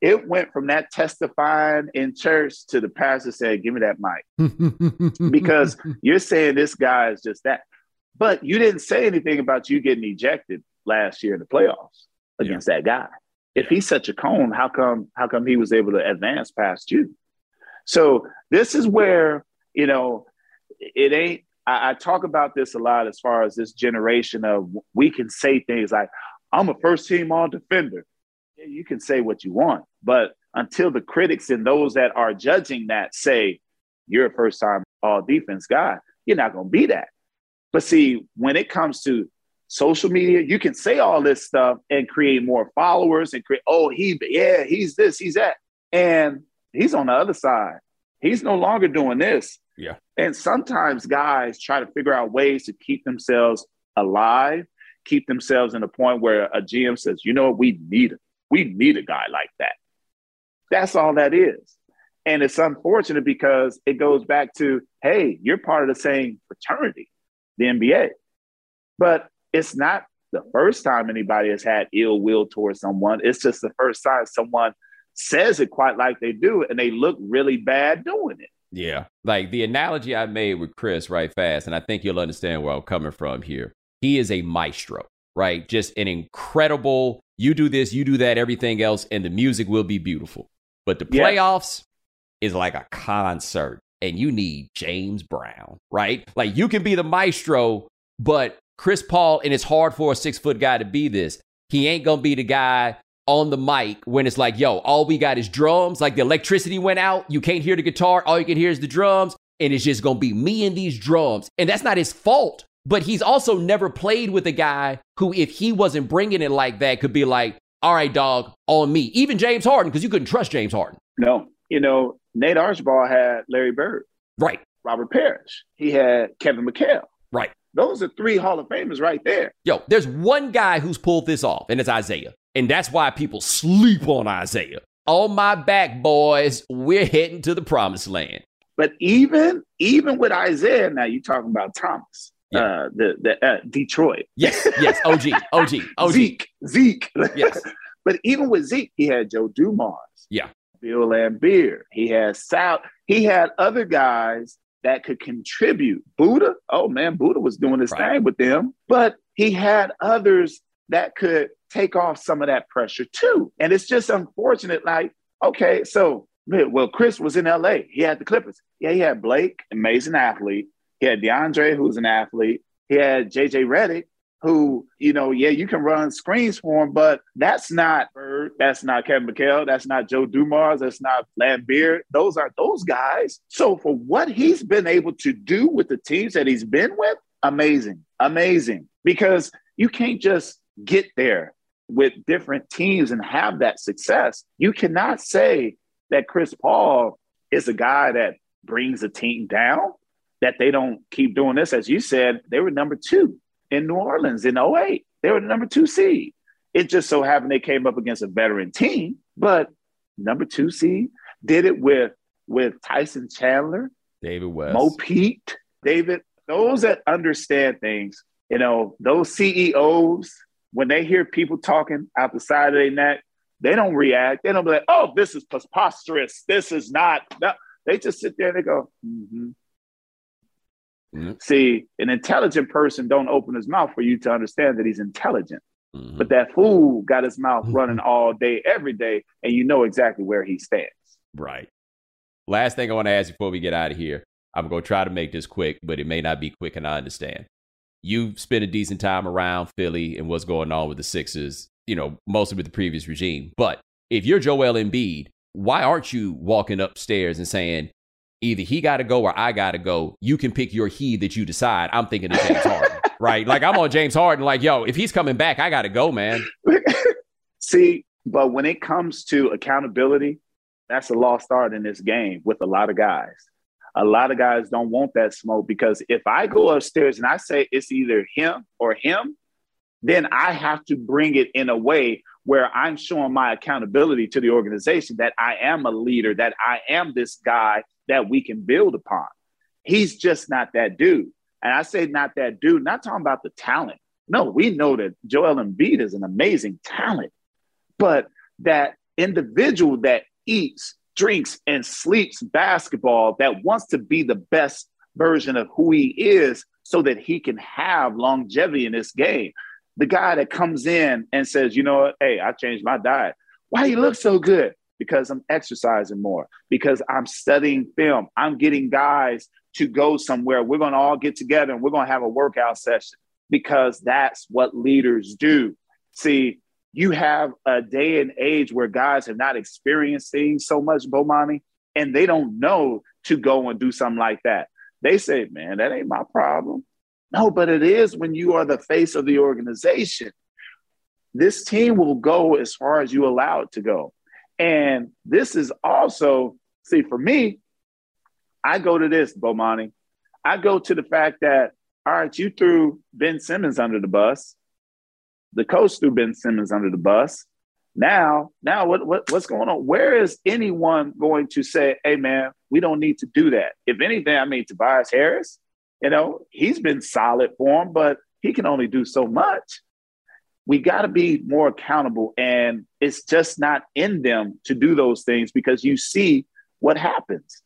It went from that testifying in church to the pastor said, Give me that mic. because you're saying this guy is just that. But you didn't say anything about you getting ejected last year in the playoffs against yeah. that guy. If he's such a cone, how come how come he was able to advance past you? So this is where, you know, it ain't I, I talk about this a lot as far as this generation of we can say things like, I'm a first team all defender you can say what you want, but until the critics and those that are judging that say you're a first time all defense guy, you're not going to be that. But see, when it comes to social media, you can say all this stuff and create more followers and create, oh, he, yeah, he's this, he's that. And he's on the other side. He's no longer doing this. Yeah. And sometimes guys try to figure out ways to keep themselves alive, keep themselves in a point where a GM says, you know what, we need him. We need a guy like that. That's all that is. And it's unfortunate because it goes back to, hey, you're part of the same fraternity, the NBA. But it's not the first time anybody has had ill will towards someone. It's just the first time someone says it quite like they do and they look really bad doing it. Yeah. Like the analogy I made with Chris right fast, and I think you'll understand where I'm coming from here. He is a maestro, right? Just an incredible you do this, you do that, everything else, and the music will be beautiful. But the playoffs is like a concert, and you need James Brown, right? Like you can be the maestro, but Chris Paul, and it's hard for a six foot guy to be this. He ain't gonna be the guy on the mic when it's like, yo, all we got is drums. Like the electricity went out, you can't hear the guitar, all you can hear is the drums, and it's just gonna be me and these drums. And that's not his fault. But he's also never played with a guy who, if he wasn't bringing it like that, could be like, all right, dog, on me. Even James Harden, because you couldn't trust James Harden. No. You know, Nate Archibald had Larry Bird. Right. Robert Parish. He had Kevin McHale. Right. Those are three Hall of Famers right there. Yo, there's one guy who's pulled this off, and it's Isaiah. And that's why people sleep on Isaiah. On my back, boys, we're heading to the promised land. But even even with Isaiah, now you're talking about Thomas yeah. uh, the the uh, Detroit. Yes, yes, OG, OG, OG. Zeke, Zeke. Yes. but even with Zeke, he had Joe Dumars. Yeah. Bill Laimbeer. He had Sal. He had other guys that could contribute. Buddha, oh man, Buddha was doing his right. thing with them, but he had others that could take off some of that pressure too. And it's just unfortunate. Like, okay, so Well, Chris was in LA. He had the Clippers. Yeah, he had Blake, amazing athlete. He had DeAndre, who's an athlete. He had JJ Redick, who, you know, yeah, you can run screens for him, but that's not Bird, that's not Kevin McHale, that's not Joe Dumars, that's not Laimbeer. Those are those guys. So for what he's been able to do with the teams that he's been with, amazing, amazing. Because you can't just get there with different teams and have that success. You cannot say that Chris Paul is a guy that brings a team down, that they don't keep doing this. As you said, they were number two in New Orleans in 08. They were the number two seed. It just so happened they came up against a veteran team, but number two seed did it with with Tyson Chandler, David West, Mo Pete, David. Those that understand things, you know, those CEOs, when they hear people talking out the side of their neck, they don't react. They don't be like, "Oh, this is preposterous. This is not." No. They just sit there and they go, mm-hmm. Mm-hmm. See, an intelligent person don't open his mouth for you to understand that he's intelligent. Mm-hmm. But that fool got his mouth mm-hmm. running all day, every day, and you know exactly where he stands. Right. Last thing I want to ask before we get out of here. I'm going to try to make this quick, but it may not be quick, and I understand. You've spent a decent time around Philly and what's going on with the Sixers, you know, mostly with the previous regime. But if you're Joel Embiid, why aren't you walking upstairs and saying, either he got to go or I got to go. You can pick your he that you decide. I'm thinking of James Harden, right? Like I'm on James Harden. Like, yo, if he's coming back, I got to go, man. See, but when it comes to accountability, that's a lost art in this game with a lot of guys. A lot of guys don't want that smoke because if I go upstairs and I say it's either him or him, then I have to bring it in a way where I'm showing my accountability to the organization that I am a leader, that I am this guy that we can build upon. He's just not that dude. And I say not that dude, not talking about the talent. No, we know that Joel Embiid is an amazing talent, but that individual that eats, drinks, and sleeps basketball that wants to be the best version of who he is so that he can have longevity in this game. The guy that comes in and says, you know what, hey, I changed my diet. Why do you look so good? because I'm exercising more, because I'm studying film. I'm getting guys to go somewhere. We're going to all get together and we're going to have a workout session because that's what leaders do. See, you have a day and age where guys have not experienced things so much, Bomani, and they don't know to go and do something like that. They say, man, that ain't my problem. No, but it is when you are the face of the organization. This team will go as far as you allow it to go. And this is also, see, for me, I go to this, Bomani. I go to the fact that, all right, you threw Ben Simmons under the bus. The coach threw Ben Simmons under the bus. Now, now what, what what's going on? Where is anyone going to say, hey man, we don't need to do that? If anything, I mean Tobias Harris, you know, he's been solid for him, but he can only do so much. We got to be more accountable and it's just not in them to do those things because you see what happens.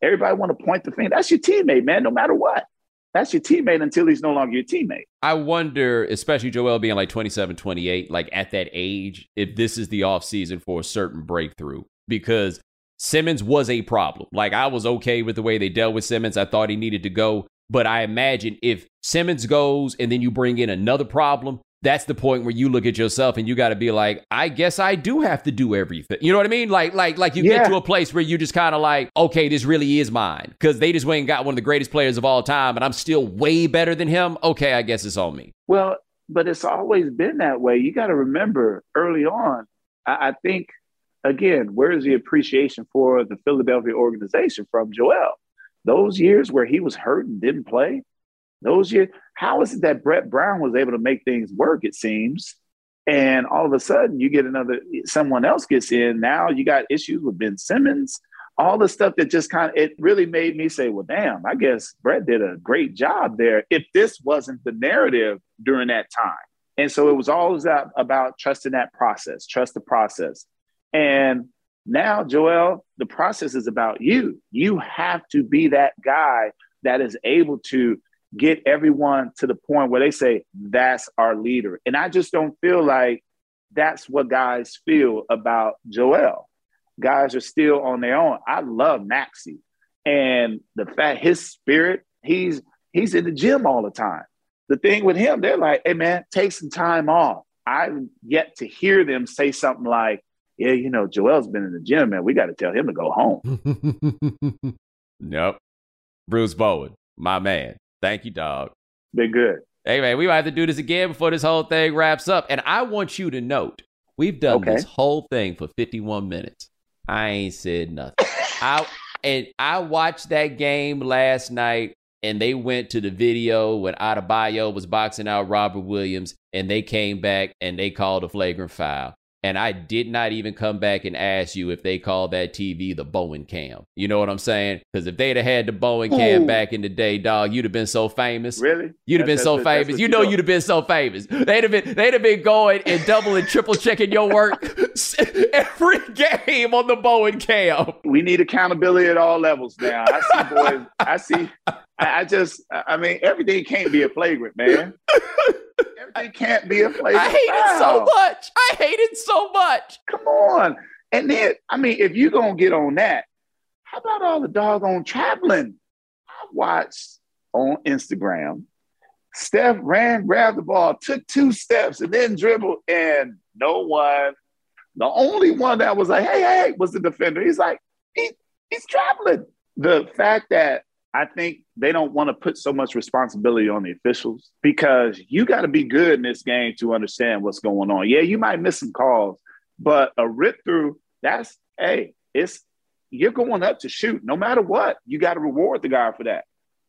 Everybody want to point the finger. That's your teammate man no matter what. That's your teammate until he's no longer your teammate. I wonder especially joel being like 27 28 like at that age if this is the off season for a certain breakthrough. Because simmons was a problem. Like i was okay with the way they dealt with simmons. I thought he needed to go but i imagine if simmons goes and then you bring in another problem that's the point where you look at yourself and you got to be like, I guess I do have to do everything. You know what I mean? Like, like, like you yeah. get to a place where you just kind of like, okay, this really is mine because they just went and got one of the greatest players of all time, and I'm still way better than him. Okay, I guess it's on me. Well, but it's always been that way. You got to remember early on. I, I think again, where is the appreciation for the Philadelphia organization from Joel? Those years where he was hurt and didn't play, those years, how is it that Brett Brown was able to make things work? It seems, and all of a sudden you get another someone else gets in. Now you got issues with Ben Simmons. All the stuff that just kind of it really made me say, well, damn, I guess Brett did a great job there. If this wasn't the narrative during that time, and so it was always about trusting that process, trust the process, and now, Joel, the process is about you. You have to be that guy that is able to get everyone to the point where they say, that's our leader. And I just don't feel like that's what guys feel about Joel. guys are still on their own. I love Maxey. And the fact his spirit, he's he's in the gym all the time. The thing with him, they're like, hey man, take some time off. I've yet to hear them say something like, yeah, you know, Joel's been in the gym, man. We got to tell him to go home. nope. Bruce Bowen, my man. Thank you, dog. Been good. Hey, man, we might have to do this again before this whole thing wraps up. And I want you to note, we've done okay. this whole thing for 51 minutes. I ain't said nothing. I and I watched that game last night and they went to the video when Adebayo was boxing out Robert Williams and they came back and they called a flagrant foul and I did not even come back and ask you if they called that TV the Bowen cam. You know what I'm saying? Because if they'd have had the Bowen cam back in the day, dog, you'd have been so famous. Really? You'd have been so famous. You know, you'd have been so famous. They'd have been they'd have been going and double and triple checking your work every game on the Bowen cam. We need accountability at all levels now. I see boys. I see. I just. I mean, everything can't be a flagrant, man. Everything can't be a flagrant. I hate foul. it so much. I hate it so much. Come on. And then, I mean, if you're gonna get on that, how about all the doggone traveling? I watched on Instagram. Steph ran, grabbed the ball, took two steps, and then dribbled, and no one. The only one that was like, "Hey, hey," was the defender. He's like, he, he's traveling. The fact that I think they don't want to put so much responsibility on the officials because you got to be good in this game to understand what's going on. Yeah, you might miss some calls, but a rip through, that's, hey, it's, you're going up to shoot. No matter what, you got to reward the guy for that.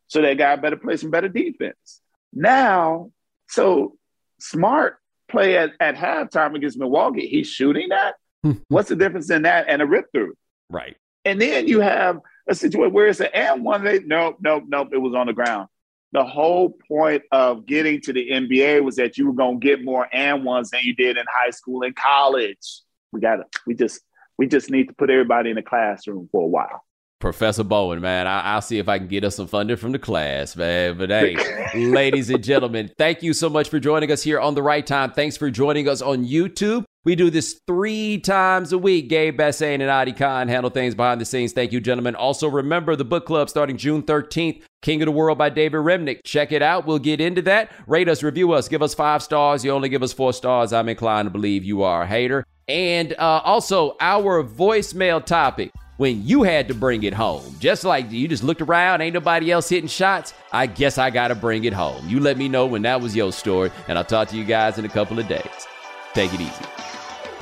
So that guy better play some better defense. Now, so smart play at, at halftime against Milwaukee. He's shooting that. Hmm. What's the difference in that and a rip through? Right. And then you have a situation where it's an and one. They nope, nope, nope. It was on the ground. The whole point of getting to the NBA was that you were gonna get more and ones than you did in high school and college. We got to We just we just need to put everybody in the classroom for a while. Professor Bowen, man. I- will see if I can get us some funding from the class, man. But hey, ladies and gentlemen, thank you so much for joining us here on the right time. Thanks for joining us on YouTube. We do this three times a week. Gabe Bassane and Adi Khan handle things behind the scenes. Thank you, gentlemen. Also, remember the book club starting June 13th, King of the World by David Remnick. Check it out. We'll get into that. Rate us, review us, give us five stars. You only give us four stars. I'm inclined to believe you are a hater. And uh, also, our voicemail topic when you had to bring it home. Just like you just looked around, ain't nobody else hitting shots. I guess I got to bring it home. You let me know when that was your story, and I'll talk to you guys in a couple of days. Take it easy.